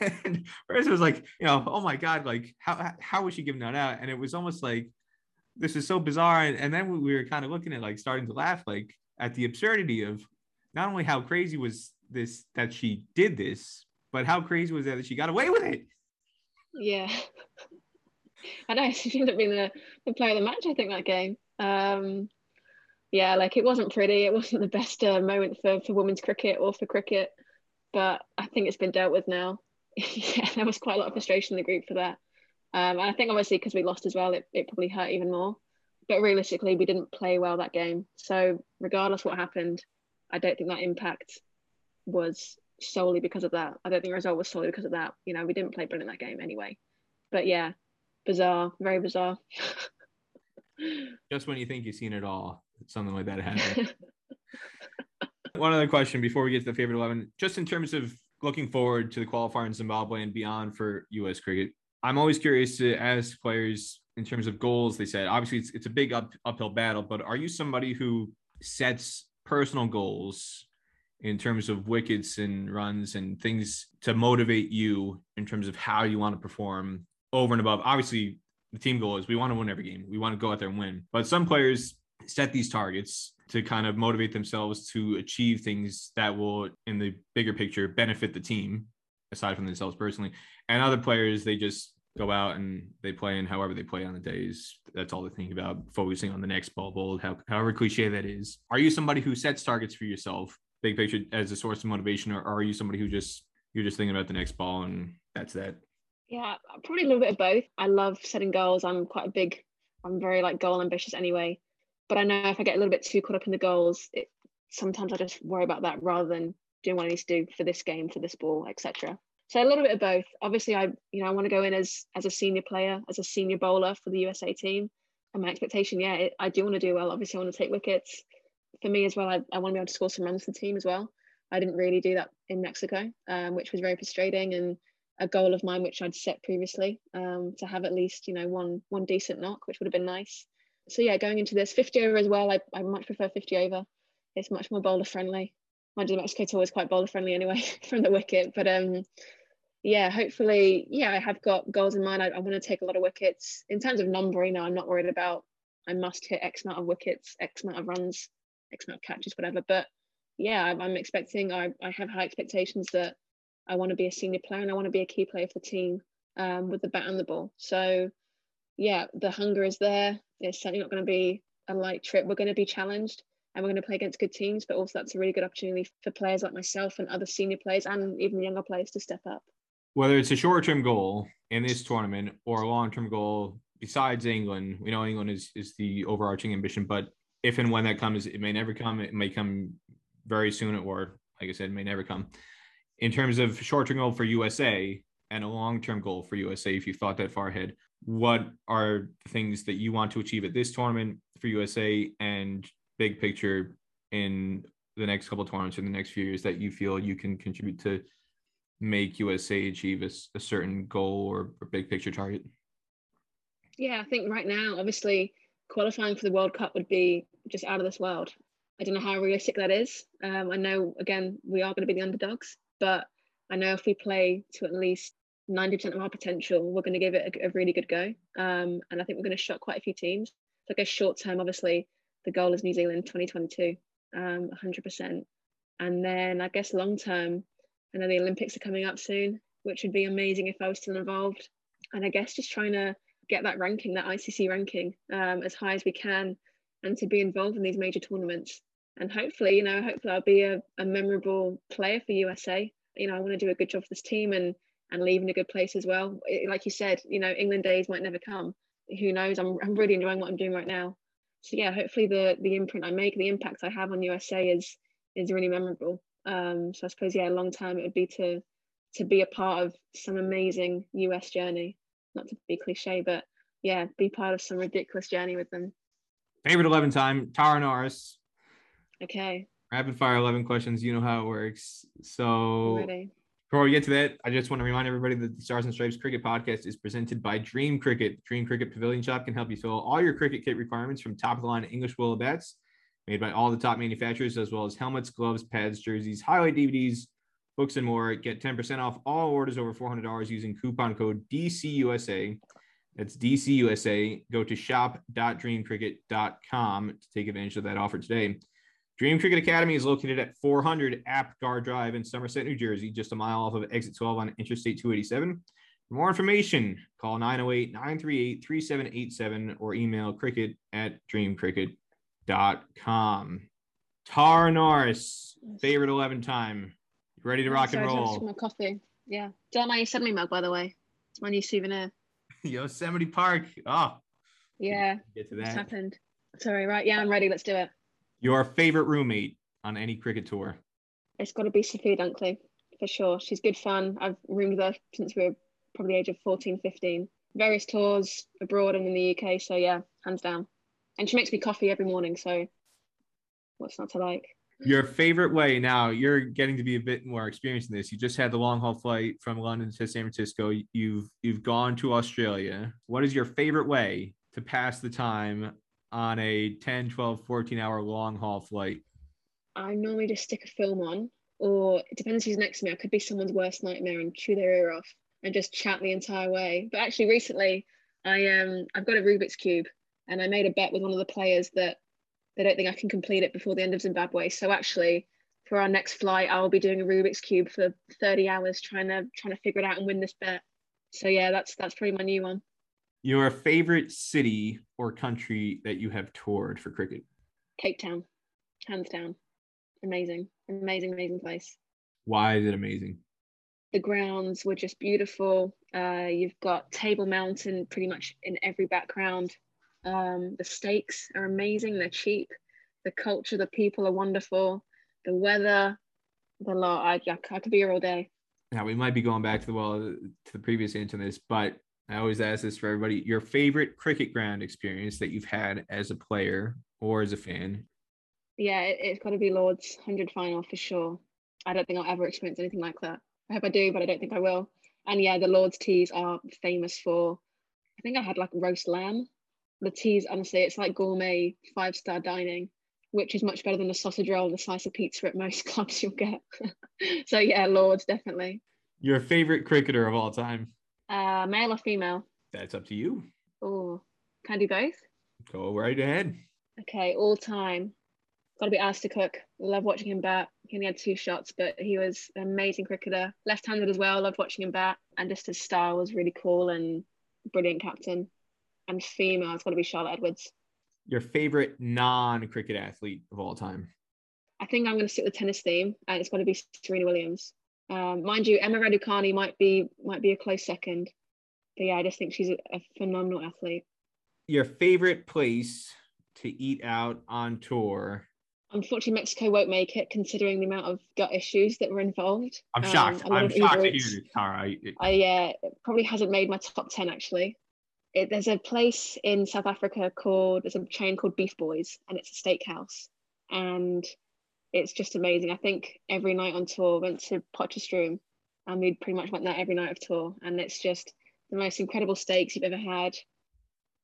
[SPEAKER 2] And first it was like, you know, oh my god, like how how was she giving that out? And it was almost like this is so bizarre. And, and then we were kind of looking at like starting to laugh like at the absurdity of not only how crazy was this that she did this, but how crazy was that that she got away with it?
[SPEAKER 3] Yeah. I know she ended up being the, the player of the match, I think, that game. Um, yeah, like it wasn't pretty. It wasn't the best uh, moment for, for women's cricket or for cricket, but I think it's been dealt with now. yeah, there was quite a lot of frustration in the group for that. Um, and I think obviously because we lost as well, it, it probably hurt even more. But realistically, we didn't play well that game. So regardless what happened, I don't think that impact was solely because of that. I don't think the result was solely because of that. You know, we didn't play brilliant that game anyway. But yeah, bizarre, very bizarre.
[SPEAKER 2] Just when you think you've seen it all, something like that happened. One other question before we get to the favorite 11, just in terms of looking forward to the qualifier in Zimbabwe and beyond for US cricket, I'm always curious to ask players in terms of goals. They said, obviously, it's, it's a big up, uphill battle, but are you somebody who sets personal goals in terms of wickets and runs and things to motivate you in terms of how you want to perform over and above? Obviously, the team goal is we want to win every game. We want to go out there and win. But some players set these targets to kind of motivate themselves to achieve things that will, in the bigger picture, benefit the team aside from themselves personally. And other players, they just go out and they play and however they play on the days. That's all they think about, focusing on the next ball bowl, however cliche that is. Are you somebody who sets targets for yourself, big picture, as a source of motivation, or are you somebody who just you're just thinking about the next ball and that's that?
[SPEAKER 3] Yeah, probably a little bit of both. I love setting goals. I'm quite a big, I'm very like goal ambitious anyway. But I know if I get a little bit too caught up in the goals, it sometimes I just worry about that rather than doing what I need to do for this game, for this ball, etc. So a little bit of both. Obviously, I you know I want to go in as as a senior player, as a senior bowler for the USA team, and my expectation, yeah, it, I do want to do well. Obviously, I want to take wickets. For me as well, I, I want to be able to score some runs for the team as well. I didn't really do that in Mexico, um, which was very frustrating and a goal of mine which I'd set previously um, to have at least you know one one decent knock, which would have been nice. So yeah, going into this 50 over as well, I, I much prefer 50 over. It's much more bowler friendly. Mind you, the Mexico tour is quite bowler friendly anyway from the wicket, but um, yeah, hopefully, yeah, I have got goals in mind. I, I want to take a lot of wickets. In terms of numbering, no, I'm not worried about. I must hit X amount of wickets, X amount of runs, X amount of catches, whatever. But yeah, I'm, I'm expecting. I, I have high expectations that I want to be a senior player and I want to be a key player for the team um, with the bat and the ball. So yeah, the hunger is there. It's certainly not going to be a light trip. We're going to be challenged and we're going to play against good teams, but also that's a really good opportunity for players like myself and other senior players and even younger players to step up
[SPEAKER 2] whether it's a short term goal in this tournament or a long term goal besides England, we know England is is the overarching ambition, but if and when that comes, it may never come. It may come very soon, or like I said, may never come. In terms of short term goal for USA and a long term goal for USA, if you thought that far ahead, what are the things that you want to achieve at this tournament for USA and big picture in the next couple of tournaments in the next few years that you feel you can contribute to make USA achieve a, a certain goal or, or big picture target?
[SPEAKER 3] Yeah, I think right now, obviously, qualifying for the World Cup would be just out of this world. I don't know how realistic that is. Um, I know, again, we are going to be the underdogs, but I know if we play to at least 90% of our potential, we're going to give it a, a really good go. Um, and I think we're going to shock quite a few teams. So I guess short term, obviously, the goal is New Zealand 2022, um, 100%. And then I guess long term, I know the Olympics are coming up soon, which would be amazing if I was still involved. And I guess just trying to get that ranking, that ICC ranking, um, as high as we can, and to be involved in these major tournaments. And hopefully, you know, hopefully I'll be a, a memorable player for USA. You know, I want to do a good job for this team and and leave in a good place as well. Like you said, you know, England days might never come. Who knows? I'm I'm really enjoying what I'm doing right now. So yeah, hopefully the the imprint I make, the impact I have on USA is is really memorable. Um, so I suppose yeah, long term it would be to to be a part of some amazing US journey. Not to be cliche, but yeah, be part of some ridiculous journey with them.
[SPEAKER 2] Favorite eleven time, Tara Norris.
[SPEAKER 3] Okay.
[SPEAKER 2] Rapid fire eleven questions. You know how it works. So before we get to that, I just want to remind everybody that the Stars and Stripes Cricket Podcast is presented by Dream Cricket. Dream Cricket Pavilion Shop can help you fill all your cricket kit requirements from top of the line English willow bats made by all the top manufacturers, as well as helmets, gloves, pads, jerseys, highlight DVDs, books, and more. Get 10% off all orders over $400 using coupon code DCUSA. That's DCUSA. Go to shop.dreamcricket.com to take advantage of that offer today. Dream Cricket Academy is located at 400 Apgar Drive in Somerset, New Jersey, just a mile off of exit 12 on Interstate 287. For more information, call 908 938 3787 or email cricket at dreamcricket.com. Tara Norris, favorite 11 time. Ready to rock and
[SPEAKER 3] Sorry, I just
[SPEAKER 2] roll.
[SPEAKER 3] my coffee. Yeah. Do you like my Yosemite mug, by the way? It's my new souvenir.
[SPEAKER 2] Yosemite Park. Oh,
[SPEAKER 3] Yeah.
[SPEAKER 2] get to that.
[SPEAKER 3] happened? Sorry, right. Yeah, I'm ready. Let's do it.
[SPEAKER 2] Your favorite roommate on any cricket tour.
[SPEAKER 3] It's got to be Sophia Dunkley for sure. She's good fun. I've roomed with her since we were probably the age of 14, 15. Various tours abroad and in the UK. So yeah, hands down. And she makes me coffee every morning. So what's not to like?
[SPEAKER 2] Your favorite way now, you're getting to be a bit more experienced in this. You just had the long haul flight from London to San Francisco. You've you've gone to Australia. What is your favorite way to pass the time on a 10, 12, 14 hour long haul flight?
[SPEAKER 3] I normally just stick a film on, or it depends who's next to me. I could be someone's worst nightmare and chew their ear off and just chat the entire way. But actually, recently, I um I've got a Rubik's cube, and I made a bet with one of the players that they don't think I can complete it before the end of Zimbabwe. So actually, for our next flight, I'll be doing a Rubik's cube for 30 hours trying to trying to figure it out and win this bet. So yeah, that's that's probably my new one.
[SPEAKER 2] Your favorite city or country that you have toured for cricket?
[SPEAKER 3] Cape Town, hands down, amazing, amazing, amazing place.
[SPEAKER 2] Why is it amazing?
[SPEAKER 3] the grounds were just beautiful. Uh, you've got Table Mountain pretty much in every background. Um, the steaks are amazing. They're cheap. The culture, the people are wonderful. The weather, the lot. I, I, could be here all day.
[SPEAKER 2] Now we might be going back to the well to the previous answer on this, but I always ask this for everybody: your favorite cricket ground experience that you've had as a player or as a fan.
[SPEAKER 3] Yeah, it, it's got to be Lord's 100 final for sure. I don't think I'll ever experience anything like that. I hope I do, but I don't think I will. And yeah, the Lord's teas are famous for, I think I had like roast lamb. The teas, honestly, it's like gourmet five star dining, which is much better than a sausage roll and a slice of pizza at most clubs you'll get. so yeah, Lord's definitely.
[SPEAKER 2] Your favorite cricketer of all time.
[SPEAKER 3] Uh, male or female?
[SPEAKER 2] That's up to you.
[SPEAKER 3] Oh, can I do both?
[SPEAKER 2] Go right ahead.
[SPEAKER 3] Okay, all time. Got to be Alastair Cook. Love watching him bat. He only had two shots, but he was an amazing cricketer. Left-handed as well. Loved watching him bat, and just his style was really cool and brilliant captain. And female, it's got to be Charlotte Edwards.
[SPEAKER 2] Your favorite non-cricket athlete of all time.
[SPEAKER 3] I think I'm going to stick with tennis theme, and it's got to be Serena Williams. Um, mind you, Emma Raducanu might be might be a close second, but yeah, I just think she's a, a phenomenal athlete.
[SPEAKER 2] Your favorite place to eat out on tour.
[SPEAKER 3] Unfortunately, Mexico won't make it, considering the amount of gut issues that were involved.
[SPEAKER 2] I'm
[SPEAKER 3] Um,
[SPEAKER 2] shocked.
[SPEAKER 3] lot
[SPEAKER 2] I'm shocked to hear this, Tara. I-
[SPEAKER 3] uh, probably hasn't made my top 10 actually. It, there's a place in South Africa called, there's a chain called Beef Boys, and it's a steakhouse. And it's just amazing. I think every night on tour, went to Potchefstroom, and we pretty much went there every night of tour. And it's just the most incredible steaks you've ever had.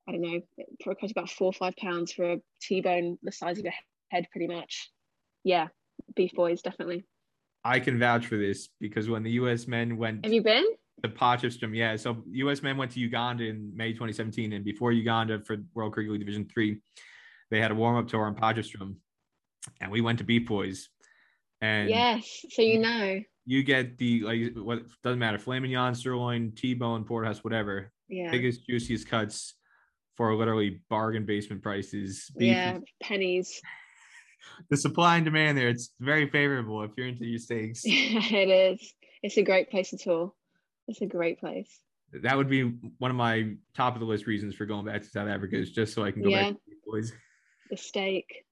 [SPEAKER 3] I don't know, it probably cost about four or five pounds for a T-bone the size of your head, pretty much. Yeah, Beef Boys, definitely.
[SPEAKER 2] I can vouch for this because when the U.S. men went
[SPEAKER 3] Have you been?
[SPEAKER 2] The Potchefstroom, yeah, so U.S. men went to Uganda in May 2017, and before Uganda for World Cricket League Division Three, they had a warm up tour on Potchefstroom, and we went to Beef Boys, and
[SPEAKER 3] Yes, so you know.
[SPEAKER 2] you get the like what doesn't matter, filet mignon, sirloin, T-bone, porterhouse, whatever,
[SPEAKER 3] Yeah.
[SPEAKER 2] biggest juiciest cuts for literally bargain basement prices. Beef
[SPEAKER 3] yeah, pennies.
[SPEAKER 2] the supply and demand there, it's very favorable if you're into your steaks.
[SPEAKER 3] it is. It's a great place to tour. It's a great place.
[SPEAKER 2] that would be one of my top of the list reasons for going back to South Africa is just so I can go
[SPEAKER 3] Yeah.
[SPEAKER 2] back to the boys.
[SPEAKER 3] The steak.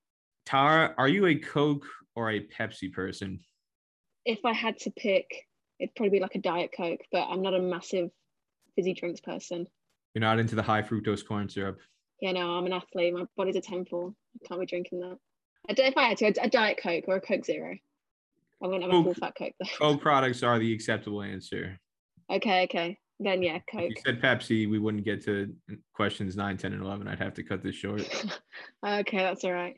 [SPEAKER 2] Tara, are you a Coke or a Pepsi person?
[SPEAKER 3] If I had to pick, it'd probably be like a Diet Coke, but I'm not a massive fizzy drinks person.
[SPEAKER 2] You're not into the high fructose corn syrup.
[SPEAKER 3] Yeah, no, I'm an athlete. My body's a temple. I can't be drinking that. I don't, if I had to, a, a Diet Coke or a Coke Zero. I wouldn't have a full fat Coke though.
[SPEAKER 2] Coke products are the acceptable answer.
[SPEAKER 3] Okay, okay. Then yeah,
[SPEAKER 2] If
[SPEAKER 3] Coke.
[SPEAKER 2] you said Pepsi, we wouldn't get to questions 9, 10, and 11. I'd have to cut this short.
[SPEAKER 3] okay, that's all right.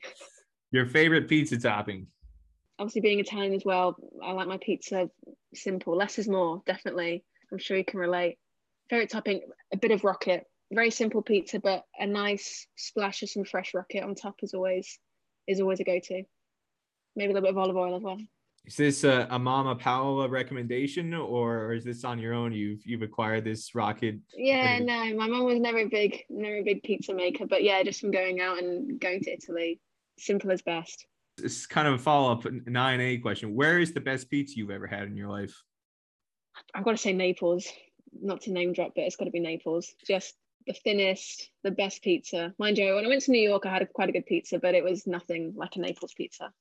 [SPEAKER 2] Your favorite pizza topping?
[SPEAKER 3] Obviously, being Italian as well, I like my pizza simple. Less is more, definitely. I'm sure you can relate. Favorite topping, a bit of rocket. Very simple pizza, but a nice splash of some fresh rocket on top is always is always a go-to. Maybe a little bit of olive oil as well.
[SPEAKER 2] Is this a, a Mama Paola recommendation, or is this on your own? You've you've acquired this rocket.
[SPEAKER 3] Yeah, no, my mom was never a big, never a big pizza maker, but yeah, just from going out and going to Italy, simple as best.
[SPEAKER 2] It's kind of a follow up nine A question. Where is the best pizza you've ever had in your life?
[SPEAKER 3] I've got to say Naples. Not to name drop, but it's got to be Naples. Just the thinnest, the best pizza. Mind you, when I went to New York, I had a, quite a good pizza, but it was nothing like a Naples pizza.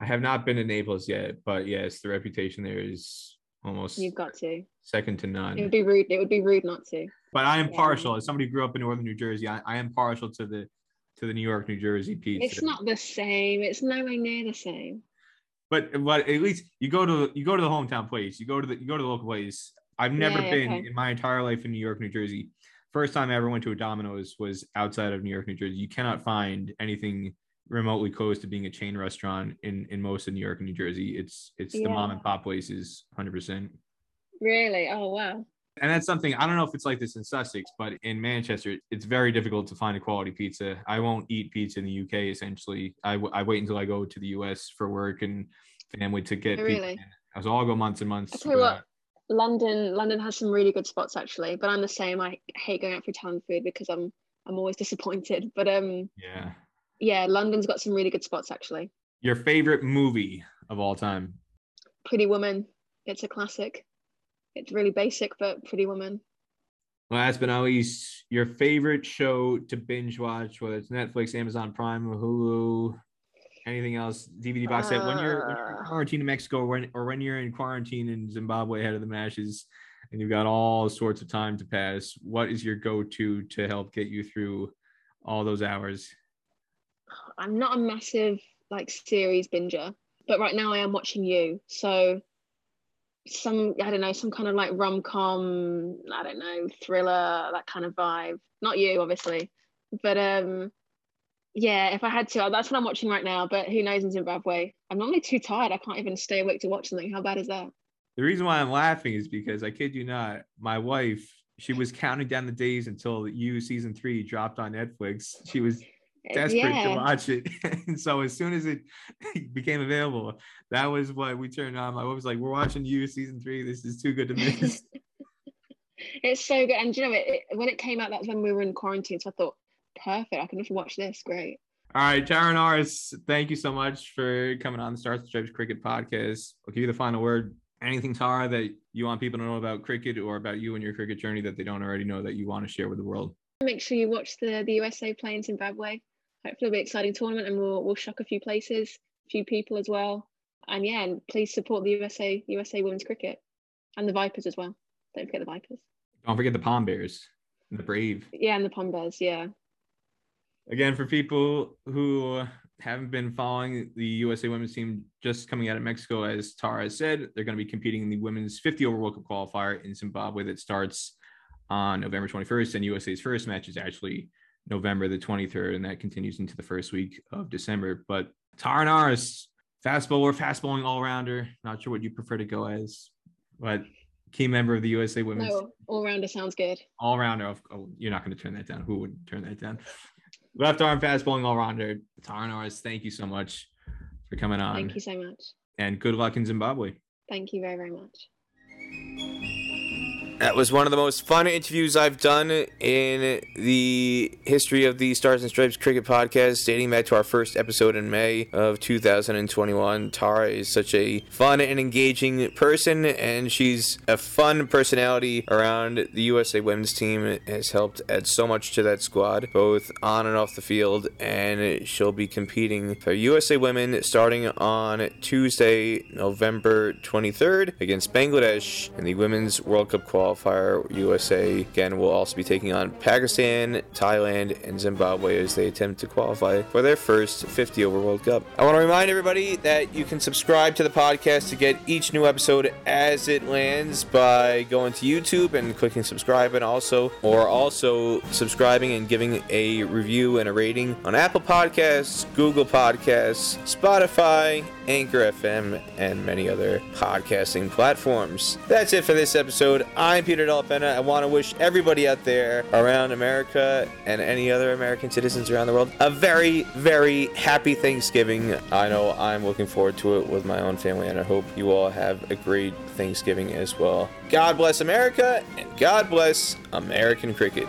[SPEAKER 2] I have not been to Naples yet, but yes, the reputation there is almost
[SPEAKER 3] you've got to
[SPEAKER 2] second to none.
[SPEAKER 3] It would be rude. It would be rude not to.
[SPEAKER 2] But I am yeah. partial. As somebody who grew up in northern New Jersey, I, I am partial to the to the New York, New Jersey pizza.
[SPEAKER 3] It's not the same. It's nowhere near the same.
[SPEAKER 2] But but at least you go to you go to the hometown place. You go to the you go to the local place. I've never yeah, been okay. in my entire life in New York, New Jersey. First time I ever went to a Domino's was outside of New York, New Jersey. You cannot find anything remotely close to being a chain restaurant in in most of New York and New Jersey. It's it's yeah. the mom and pop places, hundred percent.
[SPEAKER 3] Really? Oh wow.
[SPEAKER 2] And that's something I don't know if it's like this in Sussex, but in Manchester, it's very difficult to find a quality pizza. I won't eat pizza in the UK. Essentially, I, I wait until I go to the US for work and family to get.
[SPEAKER 3] Oh, really?
[SPEAKER 2] Pizza. So I'll go months and months.
[SPEAKER 3] I tell you what, London London has some really good spots actually, but I'm the same. I hate going out for Italian food because I'm I'm always disappointed. But um
[SPEAKER 2] yeah
[SPEAKER 3] yeah, London's got some really good spots actually.
[SPEAKER 2] Your favorite movie of all time?
[SPEAKER 3] Pretty Woman. It's a classic. It's really basic, but Pretty Woman.
[SPEAKER 2] Last but not least, your favorite show to binge watch, whether it's Netflix, Amazon Prime, or Hulu, anything else, DVD box set. When you're, when you're in uh. quarantine in Mexico, or when, or when you're in quarantine in Zimbabwe ahead of the matches, and you've got all sorts of time to pass, what is your go-to to help get you through all those hours?
[SPEAKER 3] I'm not a massive like series binger, but right now I am watching you. So some I don't know, some kind of like rom com, I don't know, thriller, that kind of vibe. Not you, obviously. But um yeah, if I had to, that's what I'm watching right now. But who knows in Zimbabwe? I'm normally too tired. I can't even stay awake to watch something. How bad is that?
[SPEAKER 2] The reason why I'm laughing is because I kid you not, my wife, she was counting down the days until you season three dropped on Netflix. She was Eh, desperate yeah. to watch it. and so as soon as it became available, that was what we turned on. My wife was like, "We're watching you season three. This is too good to miss."
[SPEAKER 3] it's so good, and you know, it, it, when it came out, that's when we were in quarantine. So I thought, perfect. I can just watch this. Great.
[SPEAKER 2] All right, Tara Norris, thank you so much for coming on the Stars and Stripes Cricket Podcast. I'll give you the final word. Anything, Tara, that you want people to know about cricket or about you and your cricket journey that they don't already know that you want to share with the world?
[SPEAKER 3] Make sure you watch the, the USA play in Zimbabwe hopefully it'll be an exciting tournament and we'll we'll shock a few places, a few people as well. And yeah, and please support the USA USA women's cricket and the Vipers as well. Don't forget the Vipers.
[SPEAKER 2] Don't forget the Palm Bears and the Brave.
[SPEAKER 3] Yeah, and the Palm Bears. Yeah.
[SPEAKER 2] Again, for people who haven't been following the USA women's team just coming out of Mexico, as Tara said, they're going to be competing in the women's 50 over World Cup qualifier in Zimbabwe that starts on November 21st. And USA's first match is actually November the 23rd, and that continues into the first week of December. But Tara Norris, fast bowler, fast bowling all rounder. Not sure what you prefer to go as, but key member of the USA women's.
[SPEAKER 3] No, all rounder sounds good.
[SPEAKER 2] All rounder. Oh, you're not going to turn that down. Who would turn that down? Left arm fast bowling all rounder. Tara Norris, thank you so much for coming on.
[SPEAKER 3] Thank you so much.
[SPEAKER 2] And good luck in Zimbabwe.
[SPEAKER 3] Thank you very, very much.
[SPEAKER 1] That was one of the most fun interviews I've done in the history of the Stars and Stripes Cricket Podcast, dating back to our first episode in May of 2021. Tara is such a fun and engaging person, and she's a fun personality around the USA women's team. It has helped add so much to that squad, both on and off the field, and she'll be competing for USA Women starting on Tuesday, November 23rd against Bangladesh in the Women's World Cup qualifier
[SPEAKER 2] qualifier. USA again will also be taking on Pakistan, Thailand, and Zimbabwe as they attempt to qualify for their first 50 over World Cup. I want to remind everybody that you can subscribe to the podcast to get each new episode as it lands by going to YouTube and clicking subscribe, and also or also subscribing and giving a review and a rating on Apple Podcasts, Google Podcasts, Spotify, Anchor FM, and many other podcasting platforms. That's it for this episode. I'm Peter Della Penna. I want to wish everybody out there around America and any other American citizens around the world a very, very happy Thanksgiving. I know I'm looking forward to it with my own family, and I hope you all have a great Thanksgiving as well. God bless America, and God bless American cricket.